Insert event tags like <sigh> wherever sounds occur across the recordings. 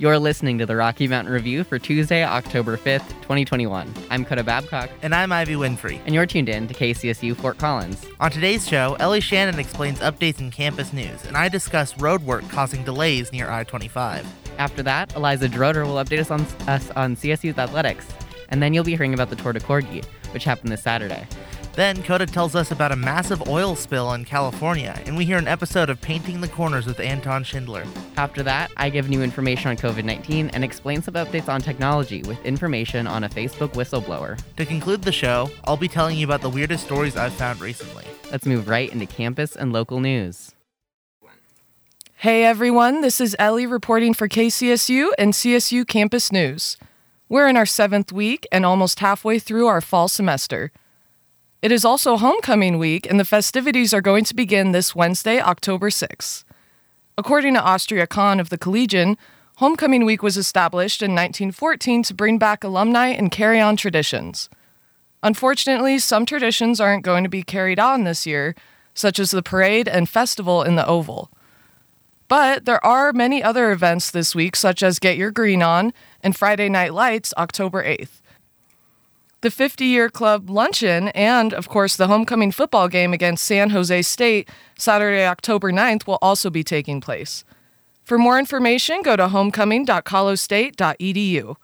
You're listening to the Rocky Mountain Review for Tuesday, October 5th, 2021. I'm Coda Babcock, And I'm Ivy Winfrey. and you're tuned in to KCSU Fort Collins. On today's show, Ellie Shannon explains updates in campus news, and I discuss road work causing delays near I 25. After that, Eliza Drotar will update us on, us on CSU's athletics, and then you'll be hearing about the Tour de Corgi, which happened this Saturday. Then, Coda tells us about a massive oil spill in California, and we hear an episode of Painting the Corners with Anton Schindler. After that, I give new information on COVID 19 and explain some updates on technology with information on a Facebook whistleblower. To conclude the show, I'll be telling you about the weirdest stories I've found recently. Let's move right into campus and local news. Hey everyone, this is Ellie reporting for KCSU and CSU Campus News. We're in our seventh week and almost halfway through our fall semester. It is also homecoming week, and the festivities are going to begin this Wednesday, October 6th. According to Austria Kahn of the Collegian, Homecoming Week was established in 1914 to bring back alumni and carry on traditions. Unfortunately, some traditions aren't going to be carried on this year, such as the parade and festival in the Oval. But there are many other events this week, such as Get Your Green On and Friday Night Lights, October 8th. The 50 year club luncheon and, of course, the homecoming football game against San Jose State, Saturday, October 9th, will also be taking place. For more information, go to homecoming.colostate.edu.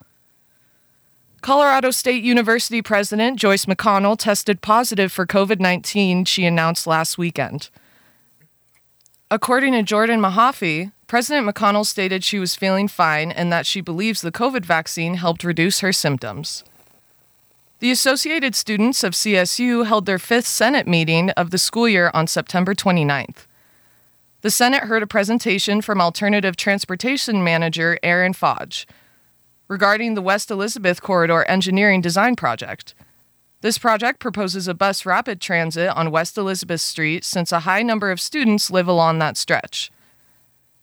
Colorado State University President Joyce McConnell tested positive for COVID 19, she announced last weekend. According to Jordan Mahaffey, President McConnell stated she was feeling fine and that she believes the COVID vaccine helped reduce her symptoms. The Associated Students of CSU held their fifth Senate meeting of the school year on September 29th. The Senate heard a presentation from Alternative Transportation Manager Aaron Fodge regarding the West Elizabeth Corridor Engineering Design Project. This project proposes a bus rapid transit on West Elizabeth Street since a high number of students live along that stretch.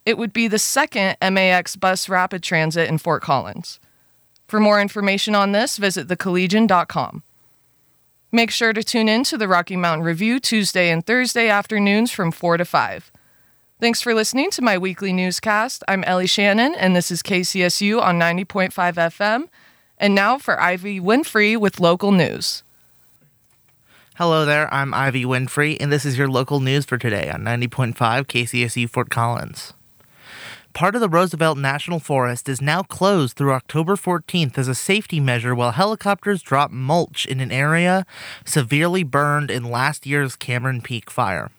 It would be the second MAX bus rapid transit in Fort Collins. For more information on this, visit thecollegian.com. Make sure to tune in to the Rocky Mountain Review Tuesday and Thursday afternoons from 4 to 5. Thanks for listening to my weekly newscast. I'm Ellie Shannon, and this is KCSU on 90.5 FM. And now for Ivy Winfrey with local news. Hello there, I'm Ivy Winfrey, and this is your local news for today on 90.5 KCSU Fort Collins. Part of the Roosevelt National Forest is now closed through October 14th as a safety measure while helicopters drop mulch in an area severely burned in last year's Cameron Peak fire.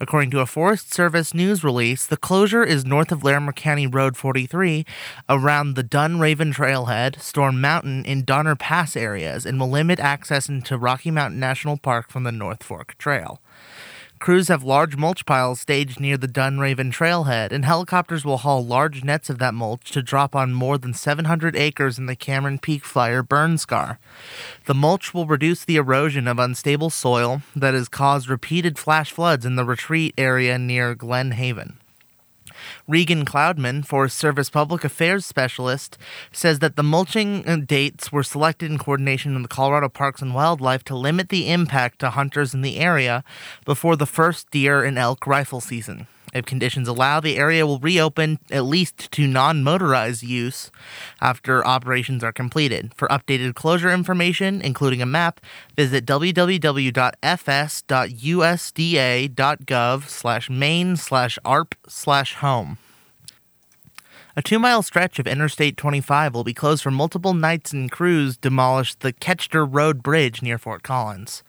According to a Forest Service news release, the closure is north of Larimer County Road 43 around the Dunraven Trailhead, Storm Mountain, and Donner Pass areas and will limit access into Rocky Mountain National Park from the North Fork Trail. Crews have large mulch piles staged near the Dunraven trailhead, and helicopters will haul large nets of that mulch to drop on more than 700 acres in the Cameron Peak Fire burn scar. The mulch will reduce the erosion of unstable soil that has caused repeated flash floods in the retreat area near Glen Haven. Regan Cloudman, Forest Service Public Affairs Specialist, says that the mulching uh, dates were selected in coordination with the Colorado Parks and Wildlife to limit the impact to hunters in the area before the first deer and elk rifle season. If conditions allow, the area will reopen at least to non motorized use after operations are completed. For updated closure information, including a map, visit www.fs.usda.gov slash main slash arp slash home. A two mile stretch of Interstate 25 will be closed for multiple nights and crews demolished the Kechter Road Bridge near Fort Collins.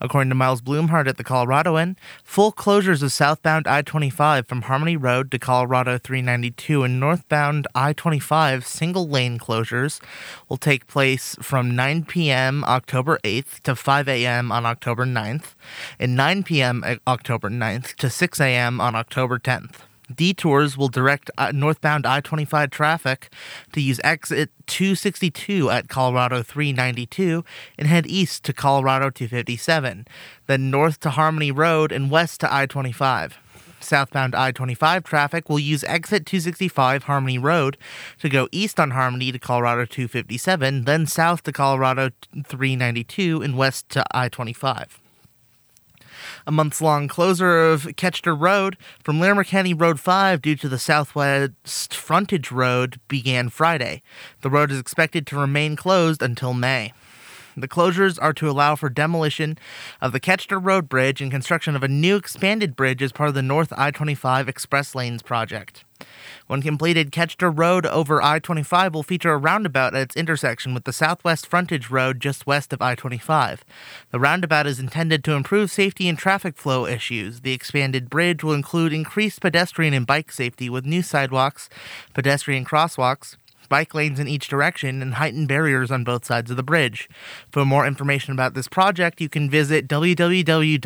According to Miles Blumhardt at the Coloradoan, full closures of southbound I 25 from Harmony Road to Colorado 392 and northbound I 25 single lane closures will take place from 9 p.m. October 8th to 5 a.m. on October 9th and 9 p.m. October 9th to 6 a.m. on October 10th. Detours will direct uh, northbound I 25 traffic to use exit 262 at Colorado 392 and head east to Colorado 257, then north to Harmony Road and west to I 25. Southbound I 25 traffic will use exit 265 Harmony Road to go east on Harmony to Colorado 257, then south to Colorado 392 and west to I 25. A month long closure of Kechter Road from Larimer County Road 5 due to the southwest frontage road began Friday. The road is expected to remain closed until May. The closures are to allow for demolition of the Kechter Road Bridge and construction of a new expanded bridge as part of the North I 25 Express Lanes project. When completed, Kechter Road over I 25 will feature a roundabout at its intersection with the Southwest Frontage Road just west of I 25. The roundabout is intended to improve safety and traffic flow issues. The expanded bridge will include increased pedestrian and bike safety with new sidewalks, pedestrian crosswalks, bike lanes in each direction, and heightened barriers on both sides of the bridge. For more information about this project, you can visit www.co.gov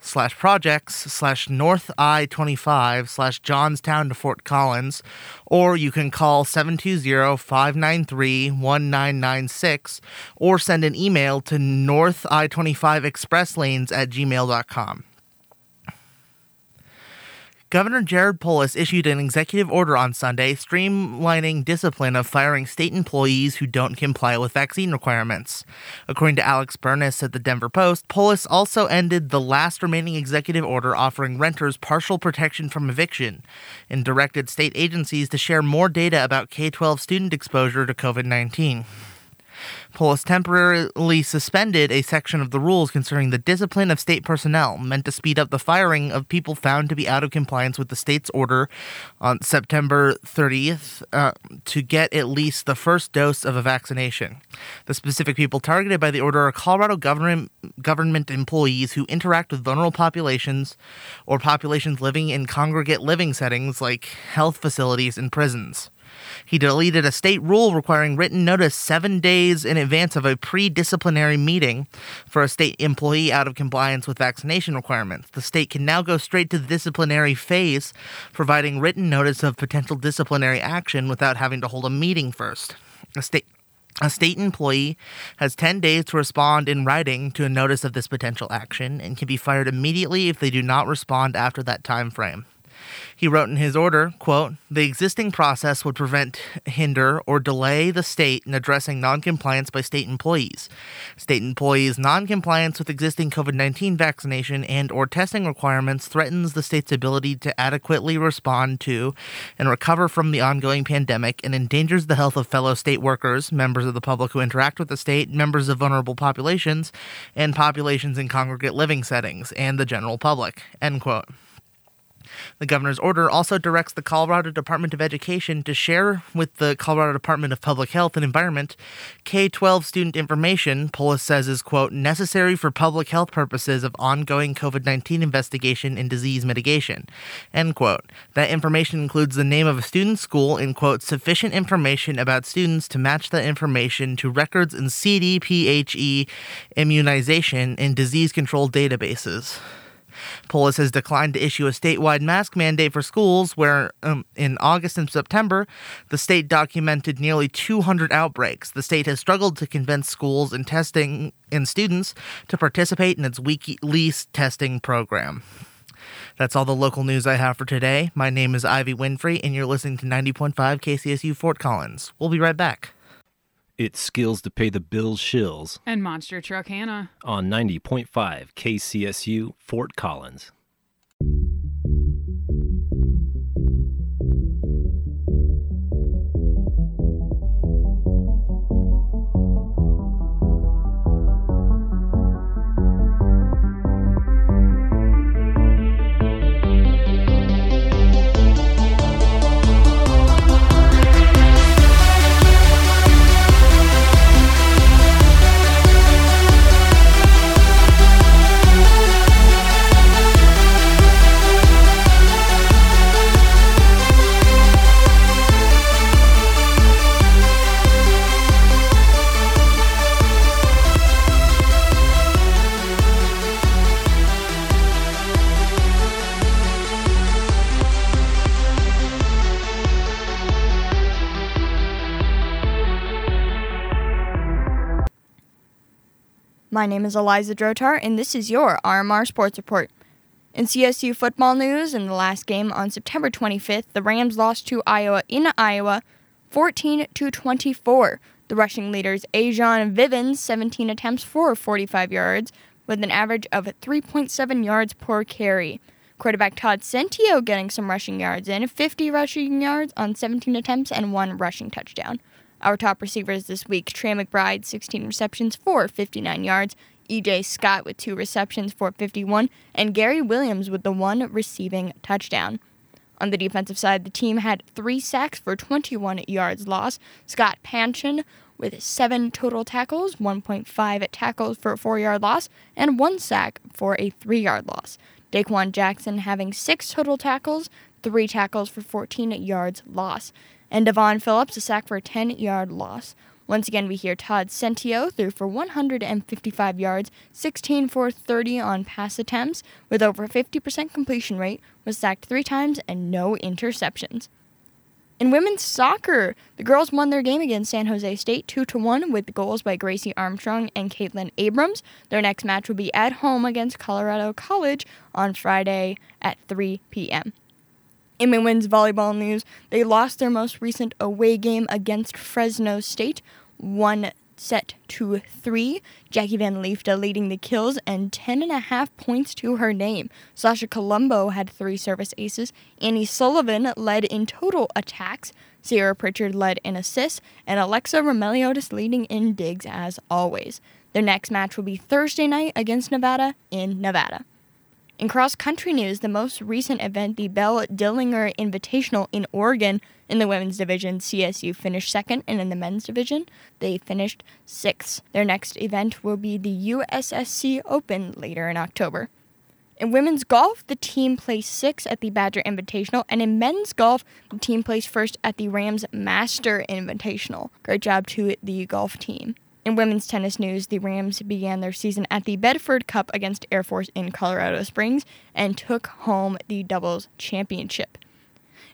slash projects slash north I-25 slash Johnstown to Fort Collins, or you can call 720-593-1996 or send an email to north I-25 express lanes at gmail.com. Governor Jared Polis issued an executive order on Sunday streamlining discipline of firing state employees who don't comply with vaccine requirements. According to Alex Burness at the Denver Post, Polis also ended the last remaining executive order offering renters partial protection from eviction and directed state agencies to share more data about K 12 student exposure to COVID 19. Polis temporarily suspended a section of the rules concerning the discipline of state personnel, meant to speed up the firing of people found to be out of compliance with the state's order on September 30th uh, to get at least the first dose of a vaccination. The specific people targeted by the order are Colorado government government employees who interact with vulnerable populations or populations living in congregate living settings like health facilities and prisons. He deleted a state rule requiring written notice seven days in advance of a pre disciplinary meeting for a state employee out of compliance with vaccination requirements. The state can now go straight to the disciplinary phase, providing written notice of potential disciplinary action without having to hold a meeting first. A state a state employee has 10 days to respond in writing to a notice of this potential action and can be fired immediately if they do not respond after that time frame. He wrote in his order, quote, "The existing process would prevent, hinder, or delay the state in addressing noncompliance by state employees. State employees' noncompliance with existing COVID-19 vaccination and or testing requirements threatens the state's ability to adequately respond to and recover from the ongoing pandemic and endangers the health of fellow state workers, members of the public who interact with the state, members of vulnerable populations, and populations in congregate living settings, and the general public." End quote. The governor's order also directs the Colorado Department of Education to share with the Colorado Department of Public Health and Environment K 12 student information, Polis says is, quote, necessary for public health purposes of ongoing COVID 19 investigation and disease mitigation, end quote. That information includes the name of a student's school and, quote, sufficient information about students to match that information to records in CDPHE immunization and disease control databases. Polis has declined to issue a statewide mask mandate for schools, where um, in August and September, the state documented nearly 200 outbreaks. The state has struggled to convince schools and testing and students to participate in its weekly testing program. That's all the local news I have for today. My name is Ivy Winfrey, and you're listening to 90.5 KCSU Fort Collins. We'll be right back. It's skills to pay the bills shills And Monster Truck Hannah. on 90.5 KCSU Fort Collins. My name is Eliza Drotar, and this is your RMR Sports Report. In CSU football news, in the last game on September 25th, the Rams lost to Iowa in Iowa 14 to 24. The rushing leaders Ajon Vivens, 17 attempts for 45 yards, with an average of 3.7 yards per carry. Quarterback Todd Centeio getting some rushing yards in, 50 rushing yards on 17 attempts and one rushing touchdown. Our top receivers this week Trey McBride, 16 receptions for 59 yards, EJ Scott with two receptions for 51, and Gary Williams with the one receiving touchdown. On the defensive side, the team had three sacks for 21 yards loss. Scott Patchan with seven total tackles, 1.5 tackles for a four yard loss, and one sack for a three yard loss. Dequan Jackson having six total tackles, three tackles for 14 yards loss, and Devon Phillips a sack for a 10 yard loss. Once again, we hear Todd Centeio threw for 155 yards, 16 for 30 on pass attempts, with over 50% completion rate, was sacked three times, and no interceptions. In women's soccer, the girls won their game against San Jose State 2 to 1 with goals by Gracie Armstrong and Caitlin Abrams. Their next match will be at home against Colorado College on Friday at 3 p.m. In women's volleyball news, they lost their most recent away game against Fresno State, one set to three. Jackie Van Leefda leading the kills and ten and a half points to her name. Sasha Colombo had three service aces. Annie Sullivan led in total attacks. Sierra Pritchard led in assists, and Alexa Romeliotis leading in digs as always. Their next match will be Thursday night against Nevada in Nevada. In cross country news, the most recent event, the Bill Dellinger Invitational in Oregon, in the women's division, CSU finished second, and in the men's division, they finished sixth. Their next event will be the USSC Open later in October. In women's golf, the team placed sixth at the Badger Invitational, and in men's golf, the team placed first at the Rams Master Invitational. Great job to the golf team. In women's tennis news, the Rams began their season at the Bedford Cup against Air Force in Colorado Springs and took home the doubles championship.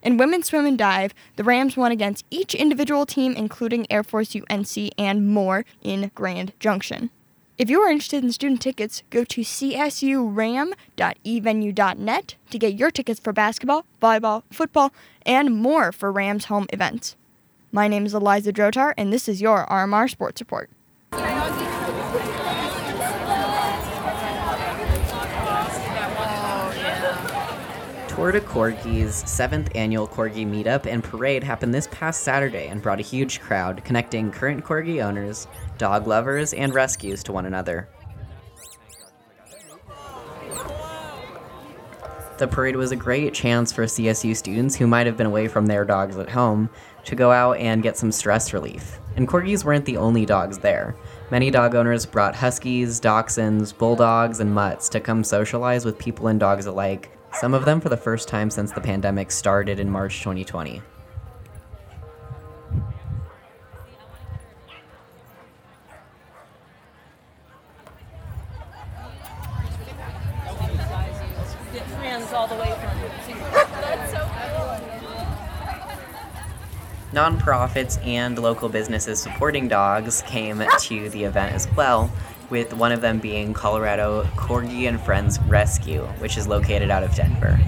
In women's swim and dive, the Rams won against each individual team, including Air Force UNC and more, in Grand Junction. If you are interested in student tickets, go to csuram.evenue.net to get your tickets for basketball, volleyball, football, and more for Rams home events. My name is Eliza Drotar, and this is your RMR Sports Report. Tour de Corgi's seventh annual Corgi meetup and parade happened this past Saturday and brought a huge crowd, connecting current Corgi owners, dog lovers, and rescues to one another. The parade was a great chance for CSU students who might have been away from their dogs at home to go out and get some stress relief. And corgis weren't the only dogs there. Many dog owners brought huskies, dachshunds, bulldogs, and mutts to come socialize with people and dogs alike, some of them for the first time since the pandemic started in March 2020. Nonprofits and local businesses supporting dogs came to the event as well, with one of them being Colorado Corgi and Friends Rescue, which is located out of Denver.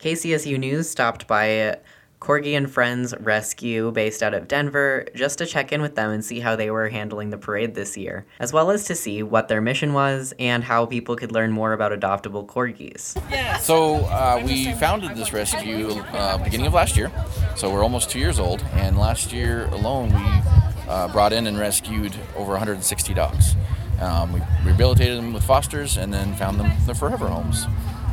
KCSU News stopped by Corgi and Friends Rescue, based out of Denver, just to check in with them and see how they were handling the parade this year, as well as to see what their mission was and how people could learn more about adoptable corgis. So uh, we founded this rescue uh, beginning of last year, so we're almost two years old, and last year alone we uh, brought in and rescued over 160 dogs. Um, we rehabilitated them with fosters and then found them their forever homes.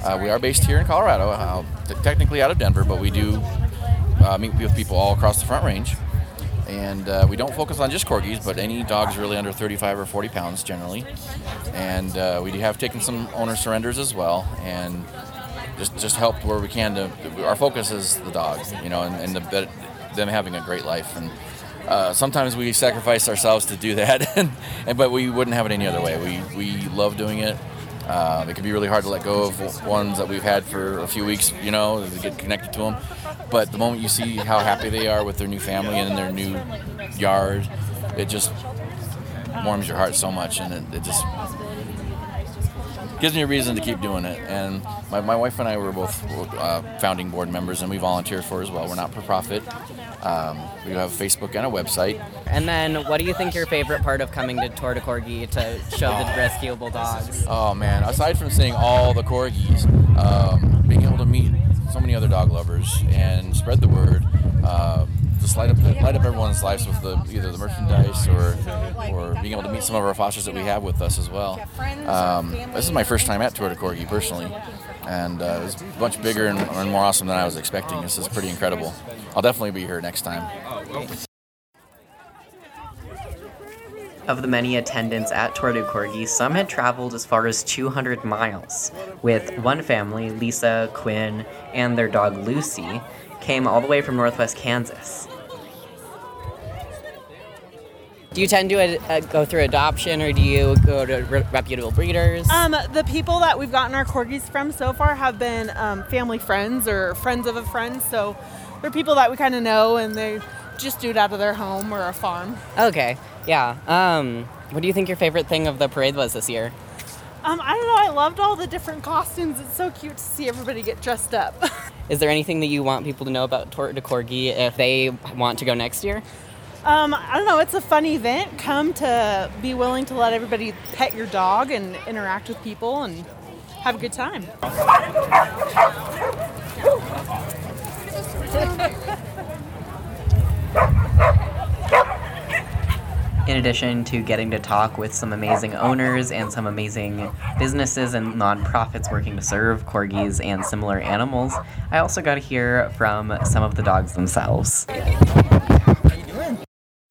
Uh, we are based here in Colorado, uh, t- technically out of Denver, but we do uh, meet with people all across the Front Range. And uh, we don't focus on just corgis, but any dogs really under 35 or 40 pounds generally. And uh, we have taken some owner surrenders as well, and just just helped where we can. To our focus is the dog, you know, and, and the, them having a great life. And uh, sometimes we sacrifice ourselves to do that, <laughs> and, and, but we wouldn't have it any other way. We we love doing it. Uh, it can be really hard to let go of ones that we've had for a few weeks, you know, to get connected to them. But the moment you see how happy they are with their new family and in their new yard, it just warms your heart so much, and it, it just gives me a reason to keep doing it. And my, my wife and I were both uh, founding board members, and we volunteer for as well. We're not for profit. Um, we have a Facebook and a website. And then, what do you think your favorite part of coming to Tour de Corgi to show the rescuable dogs? Oh man! Aside from seeing all the corgis, um, being able to meet so many other dog lovers and spread the word, uh, just light up light up everyone's lives with the either the merchandise or or being able to meet some of our fosters that we have with us as well. Um, this is my first time at Tour de Corgi personally, and uh, it's much bigger and, and more awesome than I was expecting. This is pretty incredible. I'll definitely be here next time. Of the many attendants at Tour de Corgi, some had traveled as far as 200 miles, with one family, Lisa, Quinn, and their dog Lucy, came all the way from northwest Kansas. Do you tend to uh, go through adoption or do you go to re- reputable breeders? Um, the people that we've gotten our corgis from so far have been um, family friends or friends of a friend. So they're people that we kind of know and they just do it out of their home or a farm. Okay, yeah. Um, what do you think your favorite thing of the parade was this year? Um, I don't know. I loved all the different costumes. It's so cute to see everybody get dressed up. <laughs> Is there anything that you want people to know about Tour de Corgi if they want to go next year? Um, I don't know. It's a fun event. Come to be willing to let everybody pet your dog and interact with people and have a good time. In addition to getting to talk with some amazing owners and some amazing businesses and nonprofits working to serve corgis and similar animals, I also got to hear from some of the dogs themselves.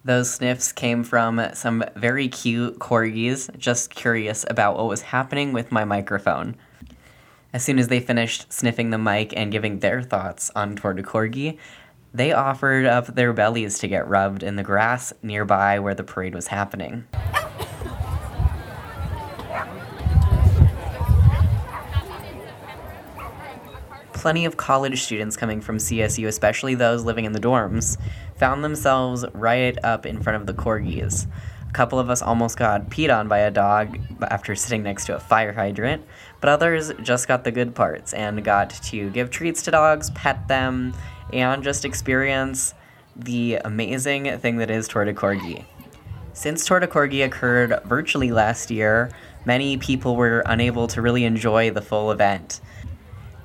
Those sniffs came from some very cute corgis, just curious about what was happening with my microphone. As soon as they finished sniffing the mic and giving their thoughts on Tour de Corgi, they offered up their bellies to get rubbed in the grass nearby where the parade was happening. Plenty of college students coming from CSU, especially those living in the dorms, found themselves right up in front of the corgis. A couple of us almost got peed on by a dog after sitting next to a fire hydrant, but others just got the good parts and got to give treats to dogs, pet them, and just experience the amazing thing that is Tour de Corgi. Since Tour de Corgi occurred virtually last year, many people were unable to really enjoy the full event.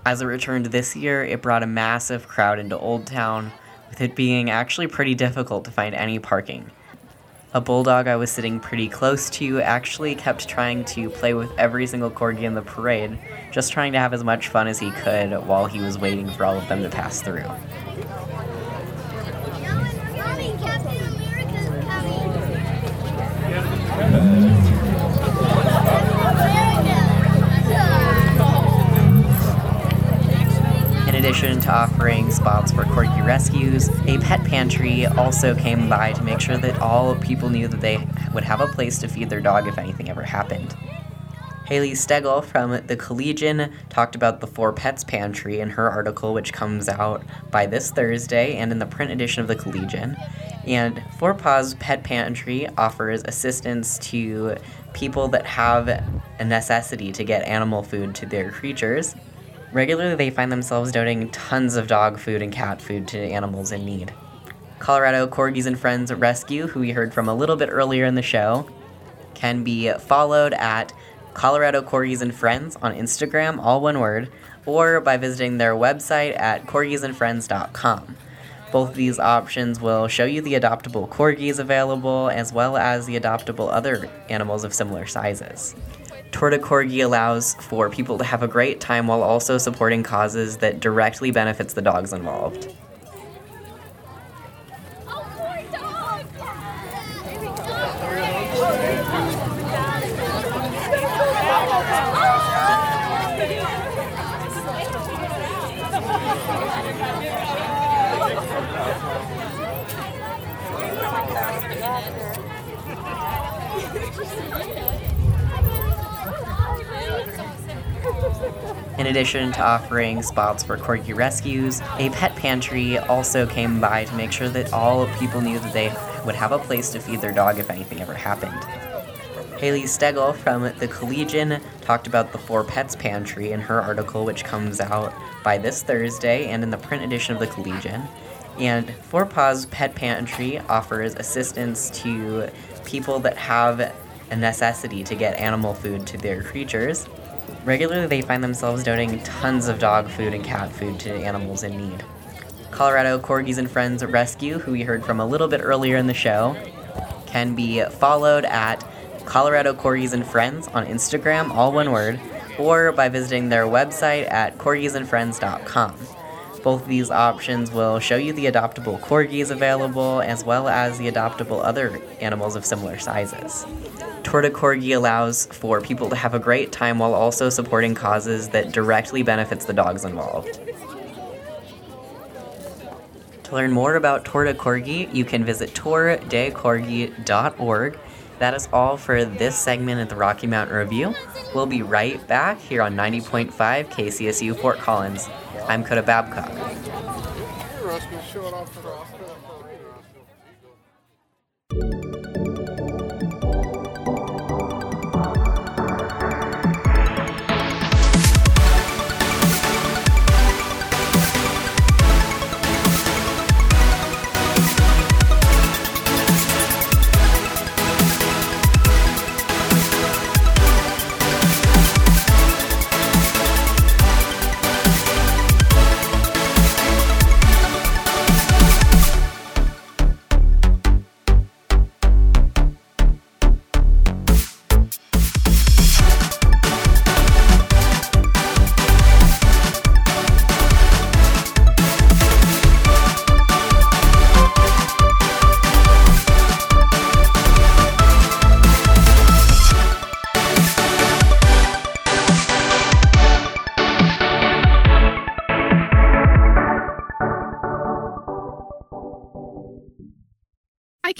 As it returned this year, it brought a massive crowd into Old Town, with it being actually pretty difficult to find any parking. A bulldog I was sitting pretty close to actually kept trying to play with every single corgi in the parade, just trying to have as much fun as he could while he was waiting for all of them to pass through. Addition to offering spots for corgi rescues, a pet pantry also came by to make sure that all people knew that they would have a place to feed their dog if anything ever happened. Haley Stegel from The Collegian talked about the Four Pets Pantry in her article, which comes out by this Thursday and in the print edition of The Collegian. And Four Paws Pet Pantry offers assistance to people that have a necessity to get animal food to their creatures. Regularly, they find themselves donating tons of dog food and cat food to animals in need. Colorado Corgis and Friends Rescue, who we heard from a little bit earlier in the show, can be followed at Colorado Corgis and Friends on Instagram, all one word, or by visiting their website at corgisandfriends.com. Both of these options will show you the adoptable corgis available as well as the adoptable other animals of similar sizes. Tour de Corgi allows for people to have a great time while also supporting causes that directly benefits the dogs involved. Addition to offering spots for corgi rescues, a pet pantry also came by to make sure that all people knew that they would have a place to feed their dog if anything ever happened. Haley Stegel from The Collegian talked about the Four Pets Pantry in her article, which comes out by this Thursday and in the print edition of The Collegian. And Four Paws Pet Pantry offers assistance to people that have a necessity to get animal food to their creatures. Regularly, they find themselves donating tons of dog food and cat food to animals in need. Colorado Corgis and Friends Rescue, who we heard from a little bit earlier in the show, can be followed at Colorado Corgis and Friends on Instagram, all one word, or by visiting their website at corgisandfriends.com. Both of these options will show you the adoptable corgis available as well as the adoptable other animals of similar sizes. Tour Corgi allows for people to have a great time while also supporting causes that directly benefits the dogs involved. To learn more about Tour de Corgi, you can visit tourdecorgi.org. That is all for this segment of the Rocky Mountain Review. We'll be right back here on 90.5 KCSU Fort Collins. I'm Coda Babcock.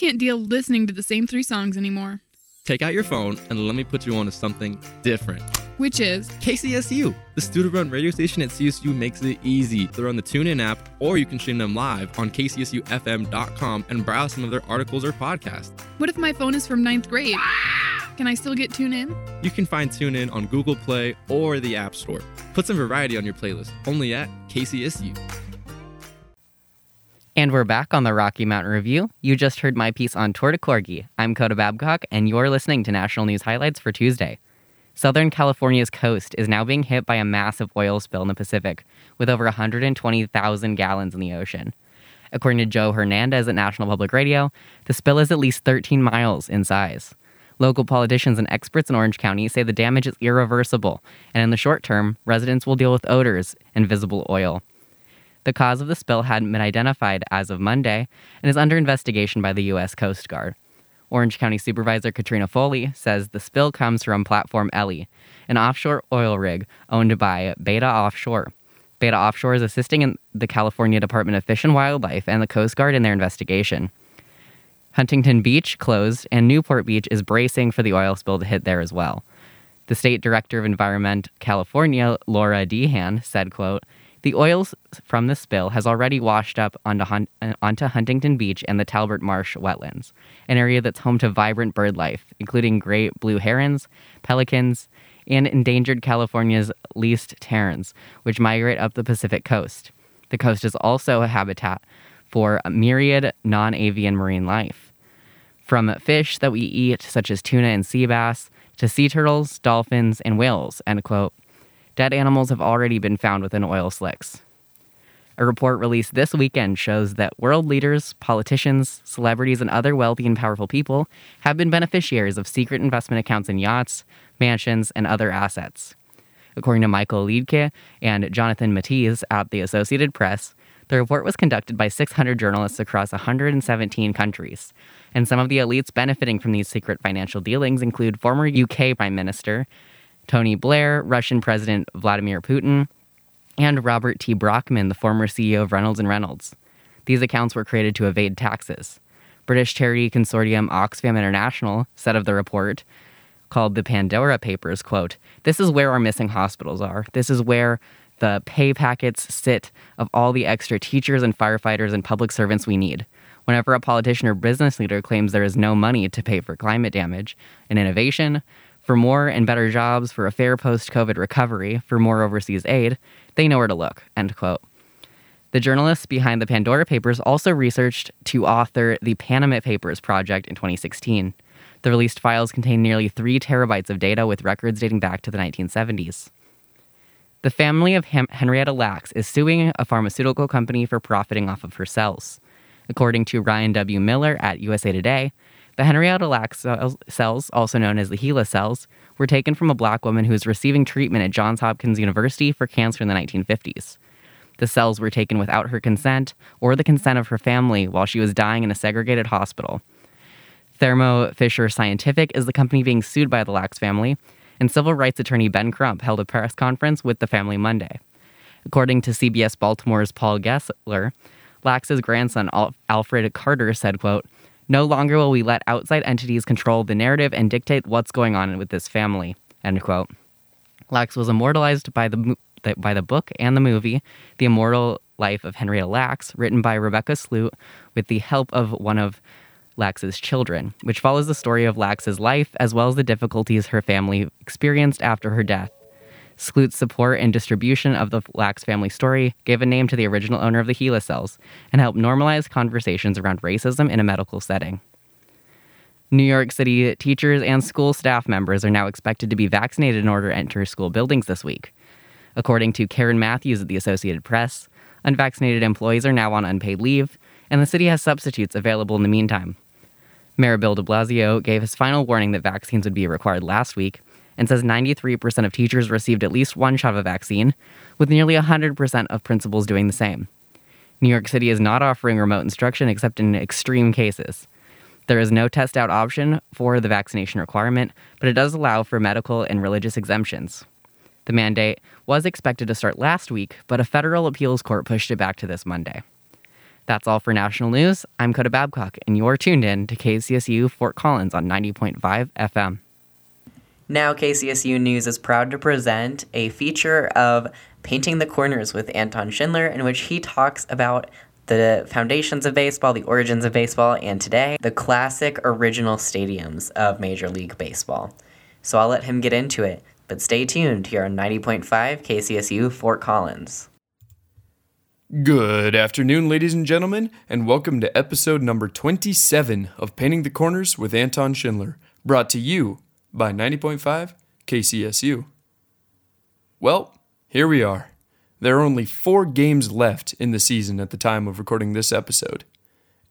Can't deal listening to the same three songs anymore. Take out your phone and let me put you on to something different. Which is KCSU, the student run radio station at CSU makes it easy. They're on the TuneIn app, or you can stream them live on kcsufm.com and browse some of their articles or podcasts. what if my phone is from ninth grade? Can I still get tuned in? You can find TuneIn on Google Play or the App Store. Put some variety on your playlist, only at KCSU. And we're back on the Rocky Mountain Review. You just heard my piece on Tour de Corgi. I'm Coda Babcock, and you're listening to National News Highlights for Tuesday. Southern California's coast is now being hit by a massive oil spill in the Pacific, with over 120,000 gallons in the ocean. According to Joe Hernandez at National Public Radio, the spill is at least 13 miles in size. Local politicians and experts in Orange County say the damage is irreversible, and in the short term, residents will deal with odors and visible oil. The cause of the spill hadn't been identified as of Monday and is under investigation by the U.S. Coast Guard. Orange County Supervisor Katrina Foley says the spill comes from Platform Elly, an offshore oil rig owned by Beta Offshore. Beta Offshore is assisting in the California Department of Fish and Wildlife and the Coast Guard in their investigation. Huntington Beach closed, and Newport Beach is bracing for the oil spill to hit there as well. The State Director of Environment California, Laura Deehan, said, quote, the oil from the spill has already washed up onto, Hun- uh, onto Huntington Beach and the Talbert Marsh wetlands, an area that's home to vibrant bird life, including great blue herons, pelicans, and endangered California's least terns, which migrate up the Pacific coast. The coast is also a habitat for a myriad non avian marine life. From fish that we eat, such as tuna and sea bass, to sea turtles, dolphins, and whales, end quote. Dead animals have already been found within oil slicks. A report released this weekend shows that world leaders, politicians, celebrities, and other wealthy and powerful people have been beneficiaries of secret investment accounts in yachts, mansions, and other assets. According to Michael Liedtke and Jonathan Mattise at the Associated Press, the report was conducted by 600 journalists across 117 countries. And some of the elites benefiting from these secret financial dealings include former UK Prime Minister Tony Blair, Russian President Vladimir Putin, and Robert T. Brockman, the former CEO of Reynolds and Reynolds. These accounts were created to evade taxes. British charity consortium Oxfam International said of the report, called the Pandora Papers, quote, This is where our missing hospitals are. This is where the pay packets sit of all the extra teachers and firefighters and public servants we need. Whenever a politician or business leader claims there is no money to pay for climate damage and innovation, for more and better jobs, for a fair post COVID recovery, for more overseas aid, they know where to look. End quote. The journalists behind the Pandora Papers also researched to author the Panama Papers project in 2016. The released files contain nearly three terabytes of data with records dating back to the 1970s. The family of Henrietta Lacks is suing a pharmaceutical company for profiting off of her cells. According to Ryan W. Miller at USA Today, the Henrietta Lacks cells- also known as the HeLa cells, were taken from a black woman who was receiving treatment at Johns Hopkins University for cancer in the 1950s. The cells were taken without her consent or the consent of her family while she was dying in a segregated hospital. Thermo Fisher Scientific is the company being sued by the Lacks family, and civil rights attorney Ben Crump held a press conference with the family Monday. According to CBS Baltimore's Paul Gessler, Lacks's grandson Al- Alfred Carter said, quote, "No longer will we let outside entities control the narrative and dictate what's going on with this family." End quote. Lacks was immortalized by the, by the book and the movie, The Immortal Life of Henrietta Lacks, written by Rebecca Skloot with the help of one of Lacks's children, which follows the story of Lacks's life as well as the difficulties her family experienced after her death. Skloot's support and distribution of the Lacks family story gave a name to the original owner of the HeLa cells and helped normalize conversations around racism in a medical setting. New York City teachers and school staff members are now expected to be vaccinated in order to enter school buildings this week. According to Karen Matthews of the Associated Press, unvaccinated employees are now on unpaid leave, and the city has substitutes available in the meantime. Mayor Bill de Blasio gave his final warning that vaccines would be required last week and says 93% of teachers received at least one shot of a vaccine, with nearly 100% of principals doing the same. New York City is not offering remote instruction except in extreme cases. There is no test out option for the vaccination requirement, but it does allow for medical and religious exemptions. The mandate was expected to start last week, but a federal appeals court pushed it back to this Monday. That's all for national news. I'm Coda Babcock, and you're tuned in to KCSU Fort Collins on 90.5 FM. Now, KCSU News is proud to present a feature of Painting the Corners with Anton Schindler, in which he talks about the foundations of baseball, the origins of baseball, and today, the classic original stadiums of Major League Baseball. So I'll let him get into it, but stay tuned here on 90.5 KCSU Fort Collins. Good afternoon, ladies and gentlemen, and welcome to episode number 27 of Painting the Corners with Anton Schindler, brought to you by 90.5 KCSU. Well, here we are. There are only four games left in the season at the time of recording this episode.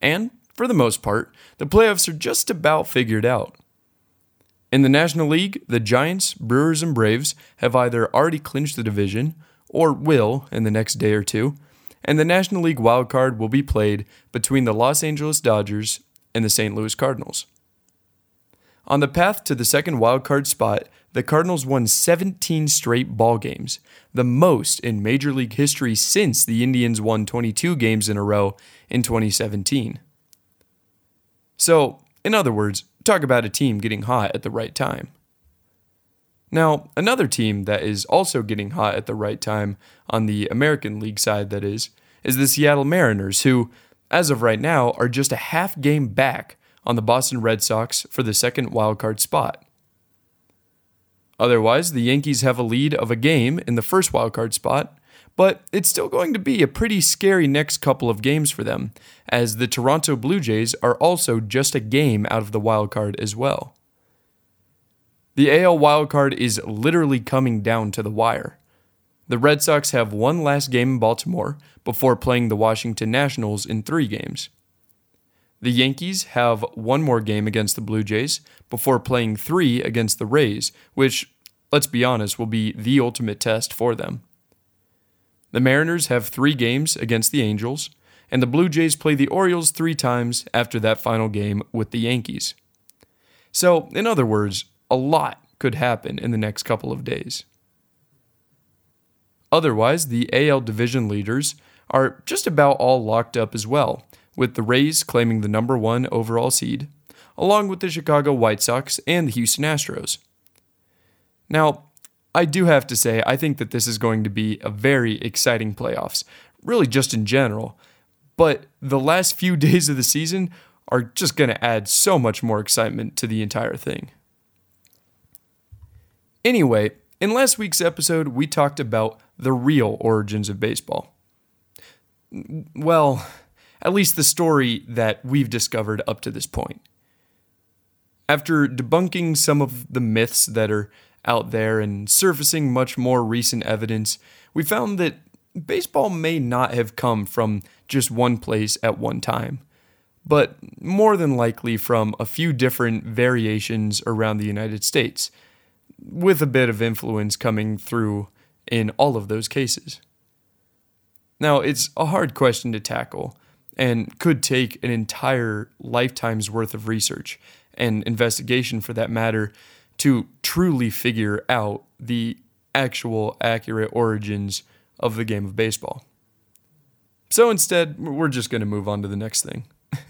And, for the most part, the playoffs are just about figured out. In the National League, the Giants, Brewers, and Braves have either already clinched the division or will in the next day or two, and the National League wild card will be played between the Los Angeles Dodgers and the St. Louis Cardinals. On the path to the second wild card spot, the Cardinals won 17 straight ball games, the most in Major League history since the Indians won 22 games in a row in 2017. So, in other words, talk about a team getting hot at the right time. Now, another team that is also getting hot at the right time, on the American League side that is, is the Seattle Mariners, who, as of right now, are just a half game back on the Boston Red Sox for the second wildcard spot. Otherwise, the Yankees have a lead of a game in the first wildcard spot, but it's still going to be a pretty scary next couple of games for them, as the Toronto Blue Jays are also just a game out of the wildcard as well. The AL wildcard is literally coming down to the wire. The Red Sox have one last game in Baltimore before playing the Washington Nationals in three games. The Yankees have one more game against the Blue Jays before playing three against the Rays, which, let's be honest, will be the ultimate test for them. The Mariners have three games against the Angels, and the Blue Jays play the Orioles three times after that final game with the Yankees. So, in other words, a lot could happen in the next couple of days. Otherwise, the AL division leaders are just about all locked up as well, with the Rays claiming the number one overall seed, along with the Chicago White Sox and the Houston Astros. Now, I do have to say, I think that this is going to be a very exciting playoffs, really just in general. but the last few <laughs> days of the season are just going to add so much more excitement to the entire thing. Anyway, in last week's episode, we talked about the real origins of baseball. Well, at least the story that we've discovered up to this point. After debunking some of the myths that are out there and surfacing much more recent evidence, we found that baseball may not have come from just one place at one time, but more than likely from a few different variations around the United States, with a bit of influence coming through in all of those cases. Now, it's a hard question to tackle and could take an entire lifetime's worth of research and investigation for that matter to truly figure out the actual accurate origins of the game of baseball. So instead, we're just going to move on to the next thing. <laughs>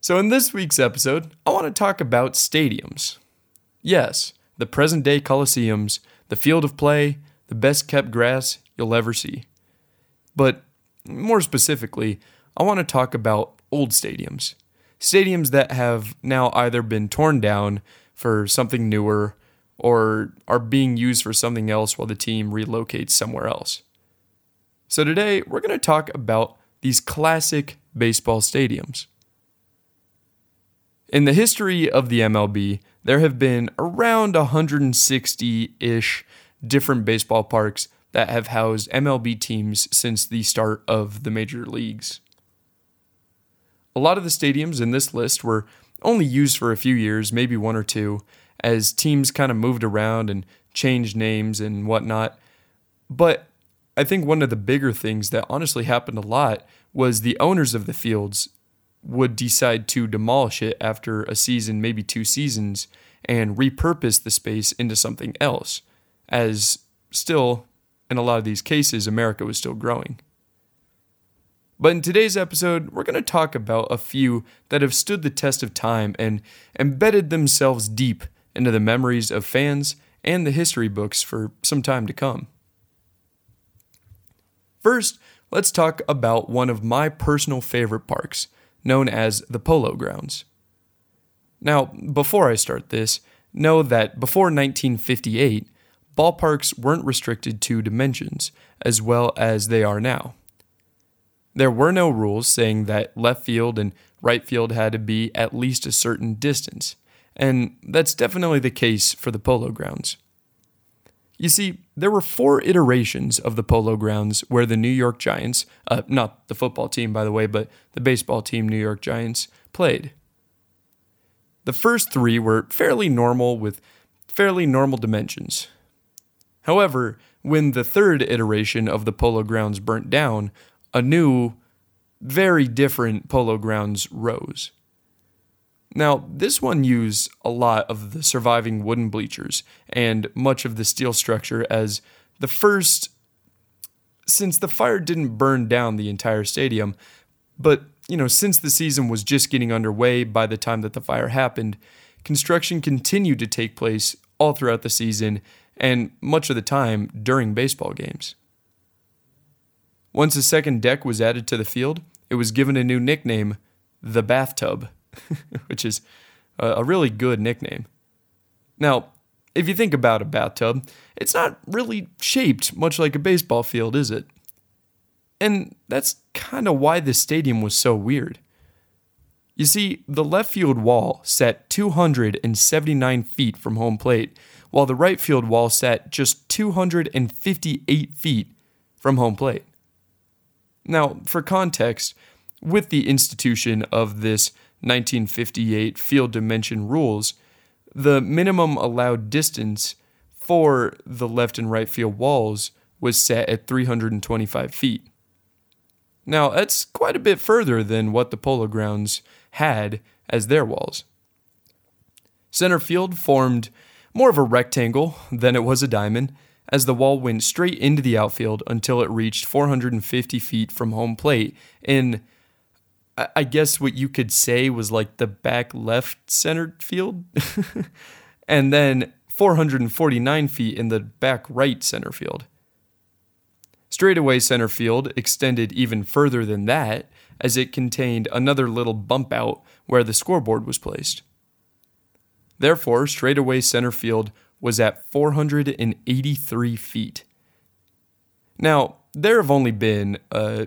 so, in this week's episode, I want to talk about stadiums. Yes, the present day Coliseums, the field of play, the best kept grass you'll ever see. But more specifically, I want to talk about old stadiums. Stadiums that have now either been torn down for something newer or are being used for something else while the team relocates somewhere else. So today, we're going to talk about these classic baseball stadiums. In the history of the MLB, there have been around 160 ish different baseball parks that have housed MLB teams since the start of the major leagues. A lot of the stadiums in this list were only used for a few years, maybe one or two, as teams kind of moved around and changed names and whatnot. But I think one of the bigger things that honestly happened a lot was the owners of the fields would decide to demolish it after a season, maybe two seasons, and repurpose the space into something else, as still in a lot of these cases, America was still growing. But in today's episode, we're going to talk about a few that have stood the test of time and embedded themselves deep into the memories of fans and the history books for some time to come. First, let's talk about one of my personal favorite parks, known as the Polo Grounds. Now, before I start this, know that before 1958, ballparks weren't restricted to dimensions as well as they are now. There were no rules saying that left field and right field had to be at least a certain distance, and that's definitely the case for the Polo Grounds. You see, there were four iterations of the Polo Grounds where the New York Giants, uh, not the football team by the way, but the baseball team New York Giants, played. The first three were fairly normal with fairly normal dimensions. However, when the third iteration of the Polo Grounds burnt down, a new, very different Polo Grounds rose. Now, this one used a lot of the surviving wooden bleachers and much of the steel structure as the first, since the fire didn't burn down the entire stadium, but you know, since the season was just getting underway by the time that the fire happened, construction continued to take place all throughout the season and much of the time during baseball games. Once a second deck was added to the field, it was given a new nickname, the bathtub, <laughs> which is a really good nickname. Now, if you think about a bathtub, it's not really shaped much like a baseball field, is it? And that's kind of why this stadium was so weird. You see, the left field wall sat 279 feet from home plate, while the right field wall sat just 258 feet from home plate. Now, for context, with the institution of this 1958 field dimension rules, the minimum allowed distance for the left and right field walls was set at 325 feet. Now, that's quite a bit further than what the Polo Grounds had as their walls. Center field formed more of a rectangle than it was a diamond, as the wall went straight into the outfield until it reached 450 feet from home plate in, I guess, what you could say was like the back left centered field, <laughs> and then 449 feet in the back right center field. Straightaway center field extended even further than that, as it contained another little bump out where the scoreboard was placed. Therefore, straightaway center field was at 483 feet. Now, there have only been a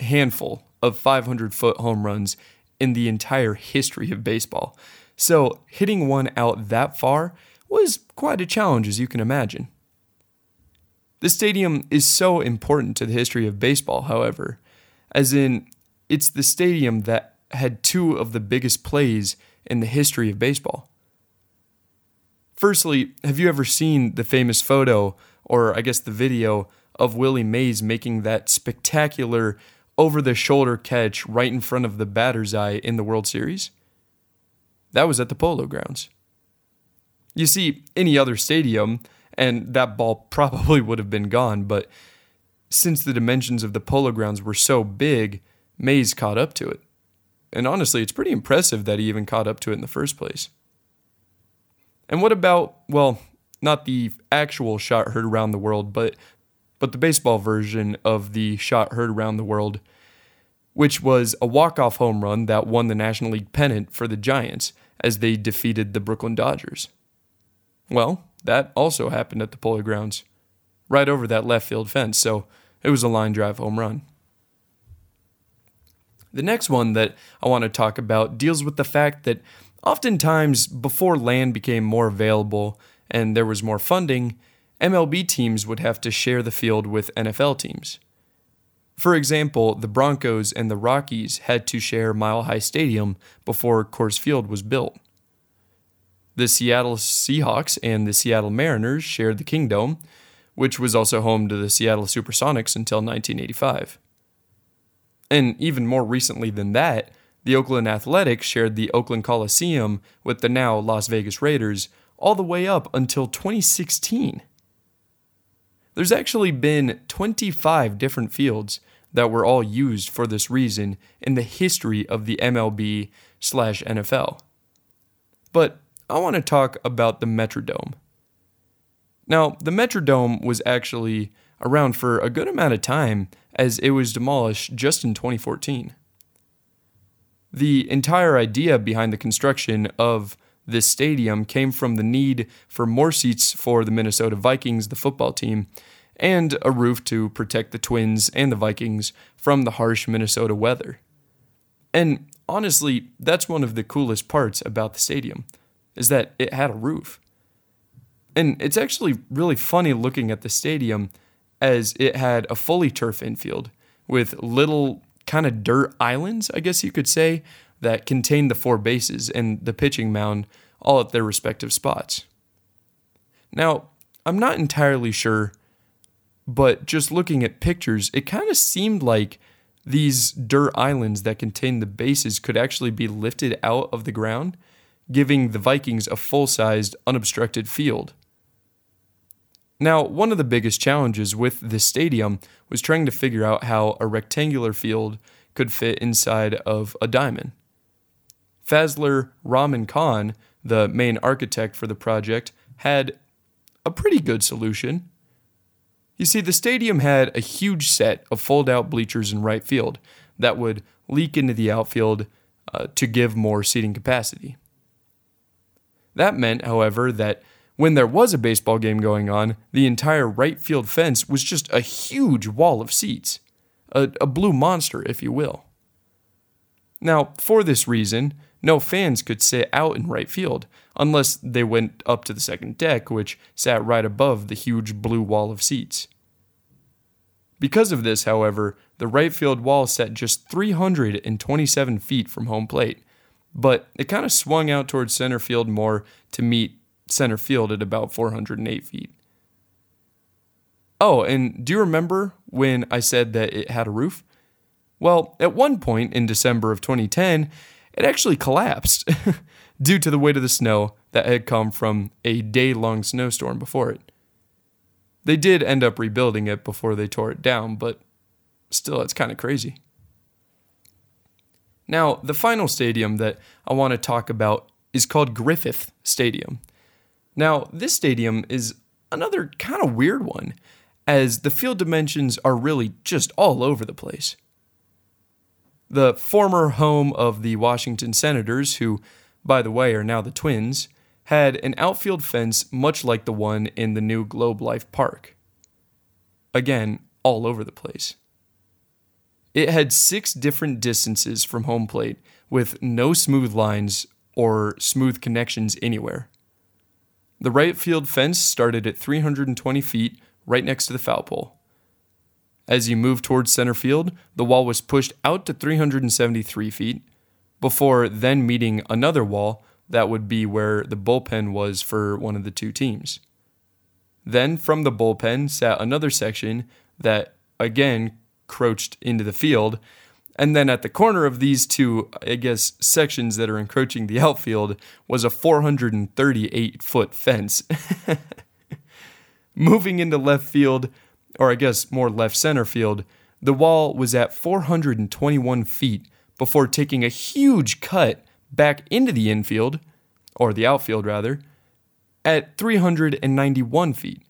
handful of 500 foot home runs in the entire history of baseball. So, hitting one out that far was quite a challenge, as you can imagine. The stadium is so important to the history of baseball, however, as in, it's the stadium that had two of the biggest plays in the history of baseball. Firstly, have you ever seen the famous photo, or I guess the video, of Willie Mays making that spectacular over the shoulder catch right in front of the batter's eye in the World Series? That was at the Polo Grounds. You see, any other stadium, and that ball <laughs> probably would have been gone, but since the dimensions of the Polo Grounds were so big, Mays caught up to it. And honestly, it's pretty impressive that he even caught up to it in the first place. And what about, well, not the actual shot heard around the world, but but the baseball version of the shot heard around the world, which was a walk-off home run that won the National League pennant for the Giants as they defeated the Brooklyn Dodgers. Well, that also happened at the Polo Grounds, right over that left field fence, so it was a line drive home run. The next one that I want to talk about deals with the fact that oftentimes before land became more available and there was more funding, MLB teams would have to share the field with NFL teams. For example, the Broncos and the Rockies had to share Mile High Stadium before Coors Field was built. The Seattle Seahawks and the Seattle Mariners shared the Kingdome, which was also home to the Seattle Supersonics until 1985. And even more recently than that, the Oakland Athletics shared the Oakland Coliseum with the now Las Vegas Raiders all the way up until 2016. There's actually been 25 different fields that were all used for this reason in the history of the MLB slash NFL. But I want to talk about the Metrodome. Now, the Metrodome was actually around for a good amount of time as it was demolished just in 2014. The entire idea behind the construction of this stadium came from the need for more seats for the Minnesota Vikings, the football team, and a roof to protect the Twins and the Vikings from the harsh Minnesota weather. And honestly, that's one of the coolest parts about the stadium is that it had a roof. And it's actually really funny looking at the stadium as it had a fully turf infield with little kind of dirt islands, I guess you could say, that contained the four bases and the pitching mound all at their respective spots. Now, I'm not entirely sure, but just looking at pictures, it kind of seemed like these dirt islands that contained the bases could actually be lifted out of the ground, giving the Vikings a full sized, unobstructed field. Now, one of the biggest challenges with this stadium was trying to figure out how a rectangular field could fit inside of a diamond. Fazlur Rahman Khan, the main architect for the project, had a pretty good solution. You see, the stadium had a huge set of fold out bleachers in right field that would leak into the outfield uh, to give more seating capacity. That meant, however, that when there was a baseball game going on, the entire right field fence was just a huge wall of seats, a, a blue monster, if you will. Now, for this reason, no fans could sit out in right field unless they went up to the second deck, which sat right above the huge blue wall of seats. Because of this, however, the right field wall sat just 327 feet from home plate, but it kind of swung out towards center field more to meet center field at about 408 feet. Oh, and do you remember when I said that it had a roof? Well, at one point in December of 2010, it actually collapsed <laughs> due to the weight of the snow that had come from a day long snowstorm before it. They did end up rebuilding it before they tore it down, but still, it's kind of crazy. Now, the final stadium that I want to talk about is called Griffith Stadium. Now, this stadium is another kind of weird one, as the field dimensions are really just all over the place. The former home of the Washington Senators, who, by the way, are now the Twins, had an outfield fence much like the one in the new Globe Life Park. Again, all over the place. It had six different distances from home plate with no smooth lines or smooth connections anywhere. The right field fence started at 320 feet right next to the foul pole. As you moved towards center field, the wall was pushed out to 373 feet before then meeting another wall that would be where the bullpen was for one of the two teams. Then from the bullpen sat another section that again crouched into the field. And then at the corner of these two, I guess, sections that are encroaching the outfield was a 438 foot fence. <laughs> Moving into left field, or I guess more left center field, the wall was at 421 feet before taking a huge cut back into the infield, or the outfield rather, at 391 feet.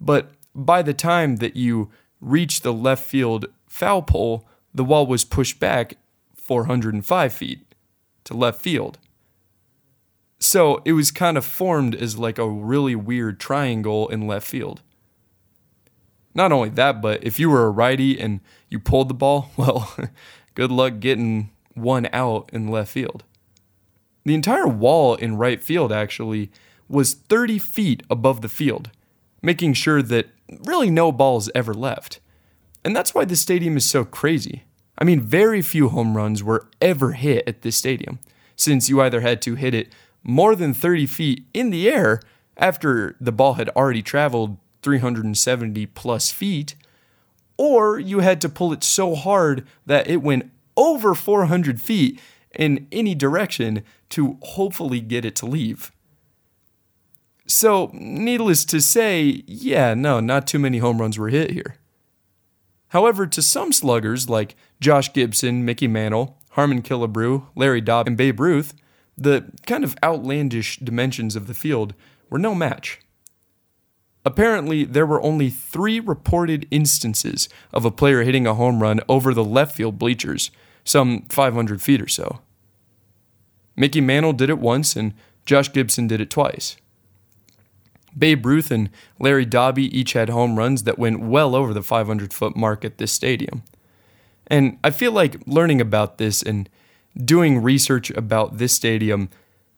But by the time that you reach the left field foul pole, the wall was pushed back 405 feet to left field. So it was kind of formed as like a really weird triangle in left field. Not only that, but if you were a righty and you pulled the ball, <laughs> well, good luck getting one out in left field. The entire wall in right field actually was 30 feet above the field, making sure that really no balls ever left. And that's why the stadium is so crazy. I mean, very few home runs were ever hit at this stadium, since you either had to hit it more than 30 feet in the air after the ball had already traveled 370 plus feet, or you had to pull it so hard that it went over 400 feet in any direction to hopefully get it to leave. So, needless to say, yeah, no, not too many home runs were hit here. However, to some sluggers like Josh Gibson, Mickey Mantle, Harmon Killebrew, Larry Doby, and Babe Ruth, the kind of outlandish dimensions of the field were no match. Apparently, there were only three reported instances of a player hitting a home run over the left field bleachers, some 500 feet or so. Mickey Mantle did it once, and Josh Gibson did it twice. Babe Ruth and Larry Doby each had home runs that went well over the 500 foot mark at this stadium. And I feel like learning about this and doing research about this stadium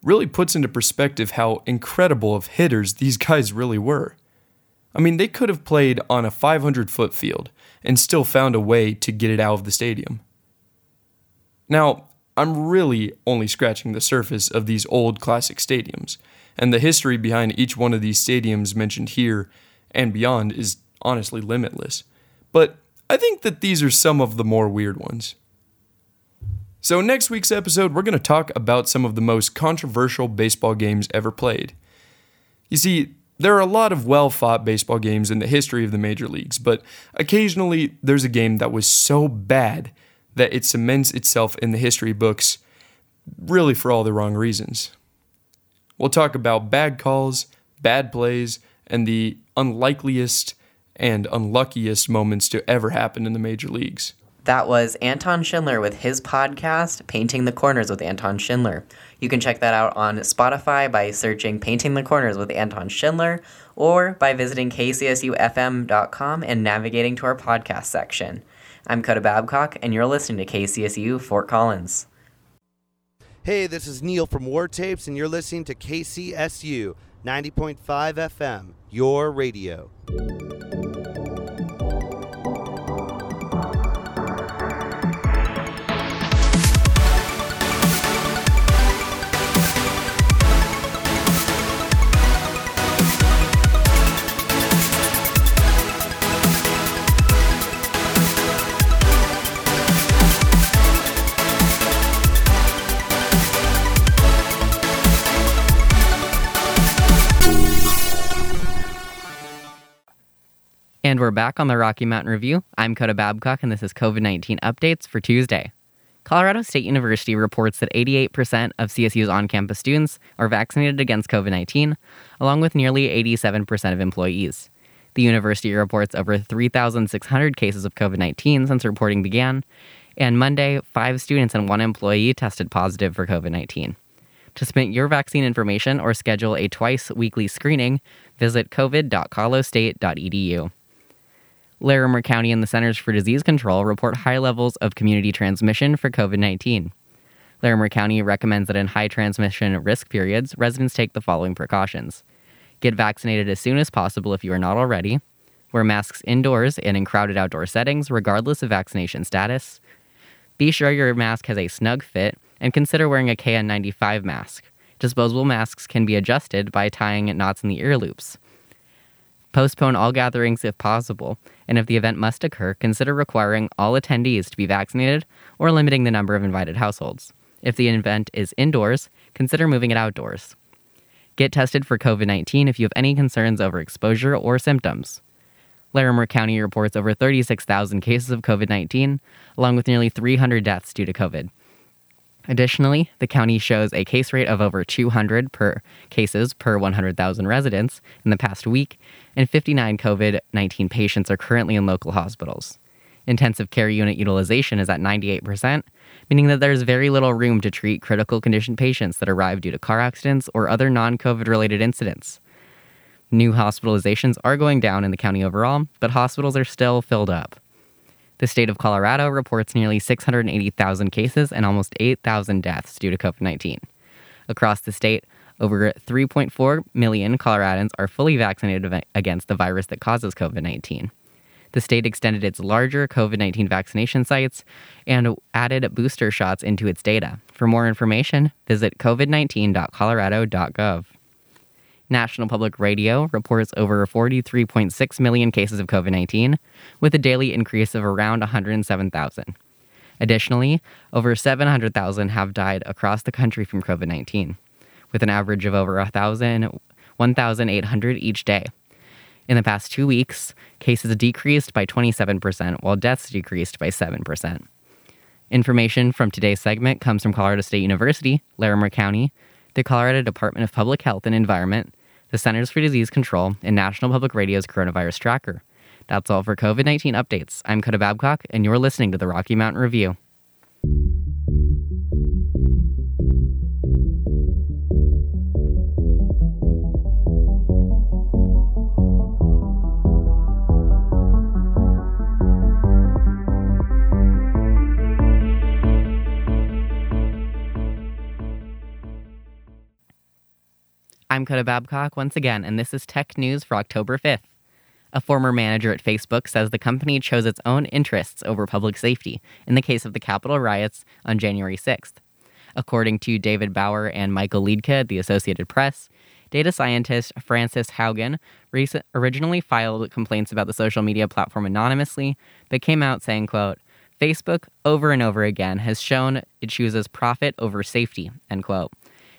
really puts into perspective how incredible of hitters these guys really were. I mean, they could have played on a 500 foot field and still found a way to get it out of the stadium. Now, I'm really only scratching the surface of these old classic stadiums, and the history behind each one of these stadiums mentioned here and beyond is honestly limitless. But I think that these are some of the more weird ones. So, next week's episode, we're going to talk about some of the most controversial baseball games ever played. You see, there are a lot of well fought baseball games in the history of the major leagues, but occasionally there's a game that was so bad that it cements itself in the history books, really for all the wrong reasons. We'll talk about bad calls, bad plays, and the unlikeliest and unluckiest moments to ever happen in the major leagues. That was Anton Schindler with his podcast, Painting the Corners with Anton Schindler. You can check that out on Spotify by searching Painting the Corners with Anton Schindler or by visiting kcsufm.com and navigating to our podcast section. I'm Coda Babcock, and you're listening to KCSU Fort Collins. Hey, this is Neil from War Tapes, and you're listening to KCSU 90.5 FM, your radio. And we're back on the Rocky Mountain Review. I'm Coda Babcock, and this is COVID 19 updates for Tuesday. Colorado State University reports that 88% of CSU's on campus students are vaccinated against COVID 19, along with nearly 87% of employees. The university reports over 3,600 cases of COVID 19 since reporting began, and Monday, five students and one employee tested positive for COVID 19. To submit your vaccine information or schedule a twice weekly screening, visit covid.colostate.edu. Larimer County and the Centers for Disease Control report high levels of community transmission for COVID 19. Larimer County recommends that in high transmission risk periods, residents take the following precautions get vaccinated as soon as possible if you are not already, wear masks indoors and in crowded outdoor settings, regardless of vaccination status, be sure your mask has a snug fit, and consider wearing a KN95 mask. Disposable masks can be adjusted by tying knots in the ear loops. Postpone all gatherings if possible, and if the event must occur, consider requiring all attendees to be vaccinated or limiting the number of invited households. If the event is indoors, consider moving it outdoors. Get tested for COVID 19 if you have any concerns over exposure or symptoms. Larimer County reports over 36,000 cases of COVID 19, along with nearly 300 deaths due to COVID. Additionally, the county shows a case rate of over 200 per cases per 100,000 residents in the past week, and 59 COVID 19 patients are currently in local hospitals. Intensive care unit utilization is at 98%, meaning that there's very little room to treat critical condition patients that arrive due to car accidents or other non COVID related incidents. New hospitalizations are going down in the county overall, but hospitals are still filled up. The state of Colorado reports nearly 680,000 cases and almost 8,000 deaths due to COVID 19. Across the state, over 3.4 million Coloradans are fully vaccinated against the virus that causes COVID 19. The state extended its larger COVID 19 vaccination sites and added booster shots into its data. For more information, visit covid19.colorado.gov. National Public Radio reports over 43.6 million cases of COVID 19, with a daily increase of around 107,000. Additionally, over 700,000 have died across the country from COVID 19, with an average of over 1,800 each day. In the past two weeks, cases decreased by 27%, while deaths decreased by 7%. Information from today's segment comes from Colorado State University, Larimer County, the Colorado Department of Public Health and Environment, the Centers for Disease Control, and National Public Radio's Coronavirus Tracker. That's all for COVID 19 updates. I'm Coda Babcock, and you're listening to the Rocky Mountain Review. Coda Babcock once again, and this is tech news for October 5th. A former manager at Facebook says the company chose its own interests over public safety in the case of the Capitol riots on January 6th. According to David Bauder and Michael Liedtke at the Associated Press, data scientist Frances Haugen recent, originally filed complaints about the social media platform anonymously, but came out saying, quote, Facebook over and over again has shown it chooses profit over safety, end quote.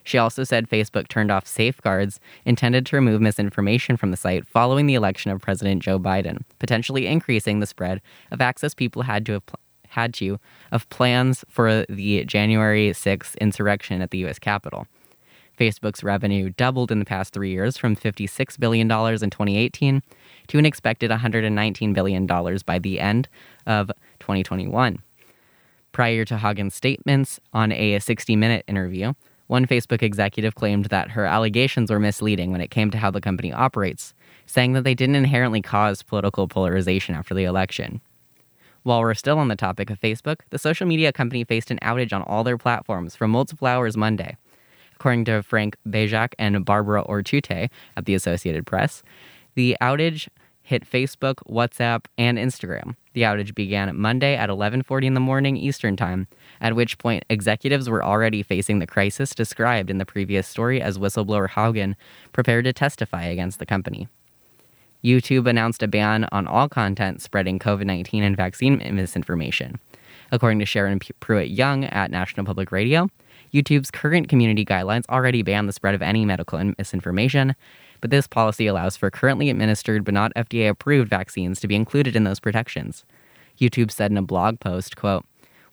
She also said Facebook turned off safeguards intended to remove misinformation from the site following the election of President Joe Biden, potentially increasing the spread of access people had to have had to of plans for the January 6th insurrection at the US Capitol. Facebook's revenue doubled in the past 3 years from $56 billion in 2018 to an expected $119 billion by the end of 2021. Prior to Haugen's statements on a 60 minute interview, one Facebook executive claimed that her allegations were misleading when it came to how the company operates, saying that they didn't inherently cause political polarization after the election. While we're still on the topic of Facebook, the social media company faced an outage on all their platforms for multiple hours Monday. According to Frank Bajak and Barbara Ortutay at the Associated Press, the outage hit Facebook, WhatsApp, and Instagram. The outage began Monday at 11:40 in the morning Eastern Time, at which point executives were already facing the crisis described in the previous story as whistleblower Haugen prepared to testify against the company. YouTube announced a ban on all content spreading COVID-19 and vaccine misinformation. According to Sharon Pruitt Young at National Public Radio, YouTube's current community guidelines already ban the spread of any medical misinformation, but this policy allows for currently administered but not FDA approved vaccines to be included in those protections. YouTube said in a blog post, quote,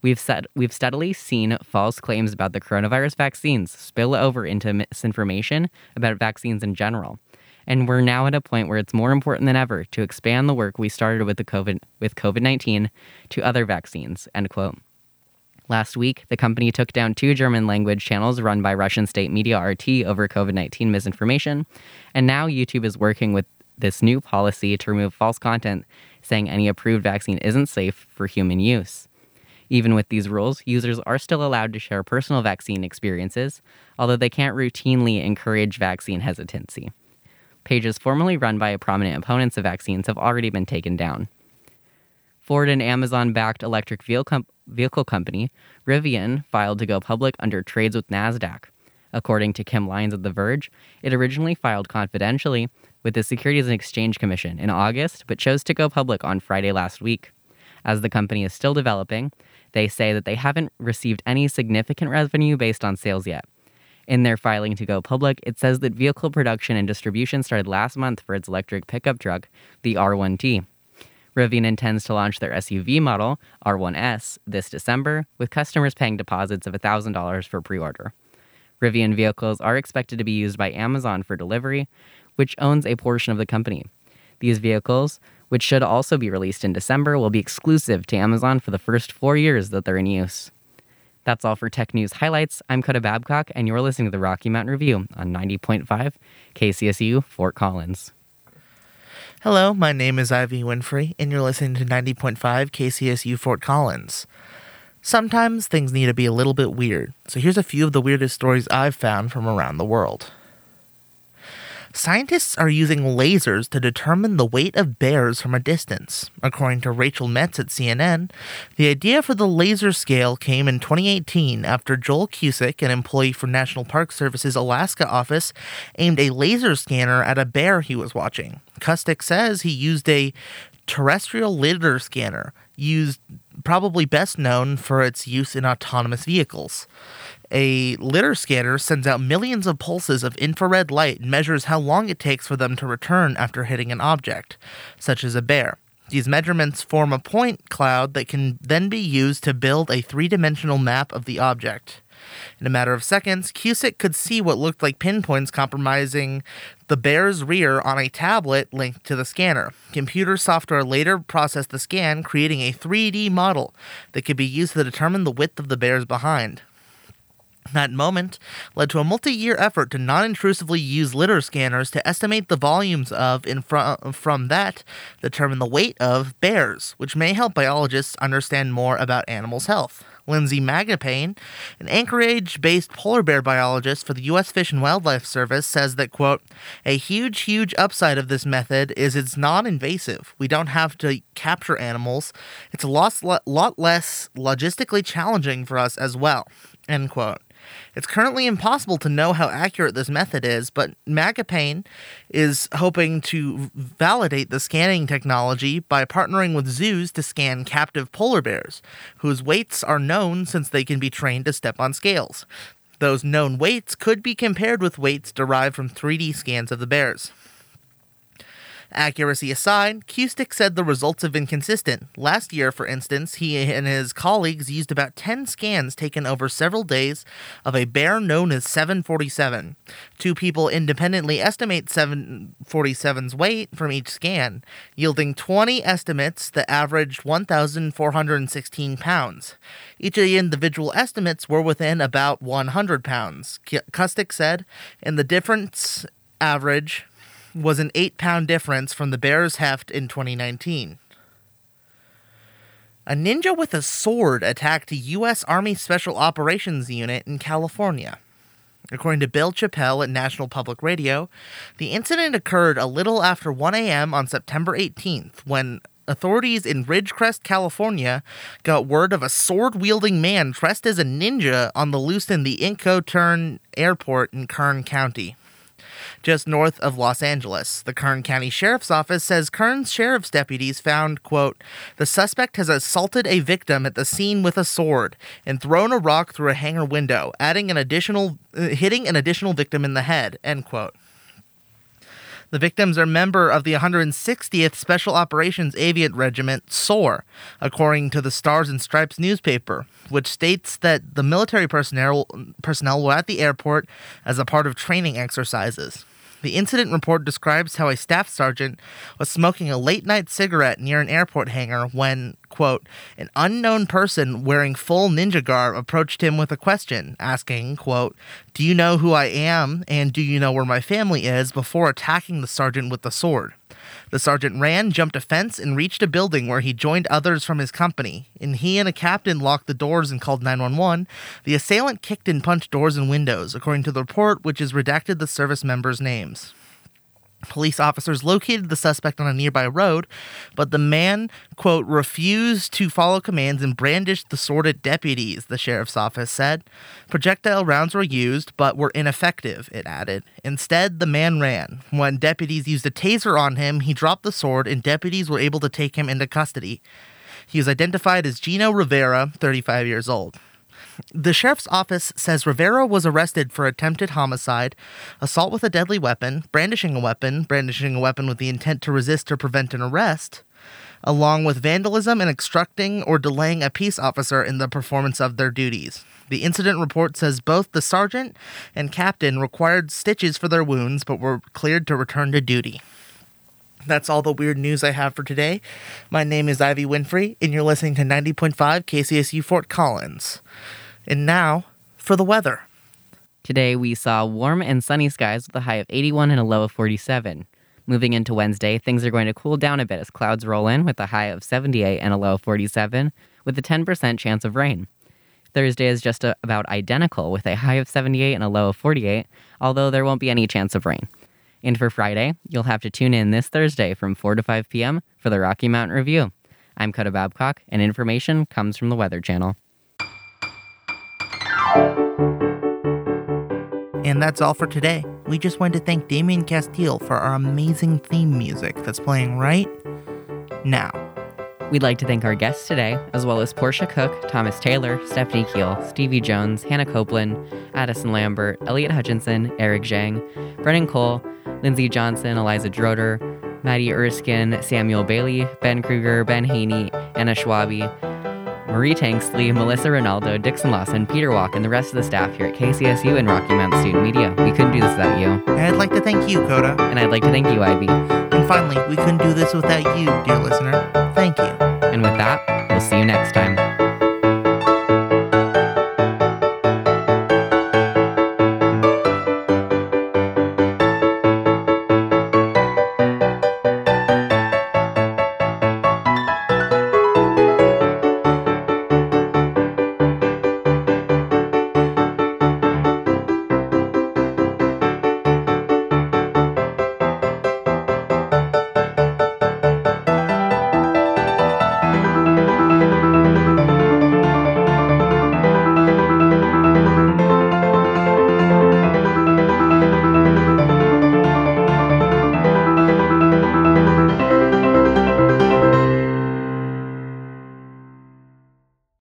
We've said we've steadily seen false claims about the coronavirus vaccines spill over into misinformation about vaccines in general. And we're now at a point where it's more important than ever to expand the work we started with the COVID with COVID-19 to other vaccines. End quote. Last week, the company took down two German language channels run by Russian state media RT over COVID 19 misinformation. And now YouTube is working with this new policy to remove false content saying any approved vaccine isn't safe for human use. Even with these rules, users are still allowed to share personal vaccine experiences, although they can't routinely encourage vaccine hesitancy. Pages formerly run by prominent opponents of vaccines have already been taken down. Ford and Amazon backed electric vehicle company Rivian filed to go public under trades with NASDAQ. According to Kim Lyons of The Verge, it originally filed confidentially with the Securities and Exchange Commission in August, but chose to go public on Friday last week. As the company is still developing, they say that they haven't received any significant revenue based on sales yet. In their filing to go public, it says that vehicle production and distribution started last month for its electric pickup truck, the R1T. Rivian intends to launch their SUV model, R1S, this December, with customers paying deposits of $1,000 for pre order. Rivian vehicles are expected to be used by Amazon for delivery, which owns a portion of the company. These vehicles, which should also be released in December, will be exclusive to Amazon for the first four years that they're in use. That's all for Tech News Highlights. I'm Coda Babcock, and you're listening to the Rocky Mountain Review on 90.5 KCSU Fort Collins. Hello, my name is Ivy Winfrey, and you're listening to 90.5 KCSU Fort Collins. Sometimes things need to be a little bit weird, so here's a few of the weirdest stories I've found from around the world. Scientists are using lasers to determine the weight of bears from a distance. According to Rachel Metz at CNN, the idea for the laser scale came in 2018 after Joel Cusick, an employee for National Park Service's Alaska office, aimed a laser scanner at a bear he was watching. Cusick says he used a terrestrial lidar scanner, used probably best known for its use in autonomous vehicles. A lidar scanner sends out millions of pulses of infrared light and measures how long it takes for them to return after hitting an object, such as a bear. These measurements form a point cloud that can then be used to build a three dimensional map of the object. In a matter of seconds, Cusick could see what looked like pinpoints compromising the bear's rear on a tablet linked to the scanner. Computer software later processed the scan, creating a 3D model that could be used to determine the width of the bear's behind. That moment led to a multi year effort to non intrusively use lidar scanners to estimate the volumes of, and fr- from that, determine the weight of bears, which may help biologists understand more about animals' health. Lindsay Mangipane, an Anchorage based polar bear biologist for the U.S. Fish and Wildlife Service, says that, quote, a huge, huge upside of this method is it's non invasive. We don't have to capture animals. It's a lot, lot less logistically challenging for us as well, end quote. It's currently impossible to know how accurate this method is, but Mangipane is hoping to validate the scanning technology by partnering with zoos to scan captive polar bears, whose weights are known since they can be trained to step on scales. Those known weights could be compared with weights derived from 3D scans of the bears. Accuracy aside, Cusick said the results have been consistent. Last year, for instance, he and his colleagues used about 10 scans taken over several days of a bear known as 747. Two people independently estimate 747's weight from each scan, yielding 20 estimates that averaged 1,416 pounds. Each of the individual estimates were within about 100 pounds. Cusick said, and the difference average was an eight pound difference from the Bears' heft in 2019. A ninja with a sword attacked a U.S. Army Special Operations Unit in California. According to Bill Chappell at National Public Radio, the incident occurred a little after 1 a.m. on September 18th when authorities in Ridgecrest, California got word of a sword wielding man dressed as a ninja on the loose in the Inyokern Airport in Kern County just north of Los Angeles. The Kern County Sheriff's Office says Kern's sheriff's deputies found, quote, the suspect has assaulted a victim at the scene with a sword and thrown a rock through a hangar window, adding an additional, uh, hitting an additional victim in the head, end quote. The victims are member of the 160th Special Operations Aviate Regiment, SOAR, according to the Stars and Stripes newspaper, which states that the military personnel personnel were at the airport as a part of training exercises. The incident report describes how a staff sergeant was smoking a late night cigarette near an airport hangar when, quote, an unknown person wearing full ninja garb approached him with a question, asking, quote, Do you know who I am and do you know where my family is before attacking the sergeant with the sword. The sergeant ran, jumped a fence, and reached a building where he joined others from his company. And he and a captain locked the doors and called 911. The assailant kicked and punched doors and windows, according to the report, which has redacted the service members' names. Police officers located the suspect on a nearby road, but the man, quote, refused to follow commands and brandished the sword at deputies, the sheriff's office said. Projectile rounds were used, but were ineffective, it added. Instead, the man ran. When deputies used a taser on him, he dropped the sword, and deputies were able to take him into custody. He was identified as Gino Rivera, 35 years old. The sheriff's office says Rivera was arrested for attempted homicide, assault with a deadly weapon, brandishing a weapon, brandishing a weapon with the intent to resist or prevent an arrest, along with vandalism and obstructing or delaying a peace officer in the performance of their duties. The incident report says both the sergeant and captain required stitches for their wounds but were cleared to return to duty. That's all the weird news I have for today. My name is Ivy Winfrey, and you're listening to 90.5 KCSU Fort Collins. And now for the weather. Today we saw warm and sunny skies with a high of 81 and a low of 47. Moving into Wednesday, things are going to cool down a bit as clouds roll in with a high of 78 and a low of 47, with a 10% chance of rain. Thursday is just a, about identical with a high of 78 and a low of 48, although there won't be any chance of rain. And for Friday, you'll have to tune in this Thursday from 4 to 5 p.m. for the Rocky Mountain Review. I'm Coda Babcock, and information comes from the Weather Channel. And that's all for today. We just want to thank Damien Castile for our amazing theme music that's playing right now. We'd like to thank our guests today, as well as Portia Cook, Thomas Taylor, Stephanie Keel, Stevie Jones, Hannah Copeland, Addison Lambert, Elliot Hutchinson, Eric Zhang, Brennan Cole, Lindsay Johnson, Eliza Droder, Maddie Erskine, Samuel Bailey, Ben Kruger, Ben Haney, Anna Schwabi, Marie Tanksley, Melissa Ronaldo, Dixon Lawson, Peter Walk, and the rest of the staff here at KCSU and Rocky Mountain Student Media. We couldn't do this without you. And I'd like to thank you, Coda. And I'd like to thank you, Ivy. And finally, we couldn't do this without you, dear listener. Thank you. And with that, we'll see you next time.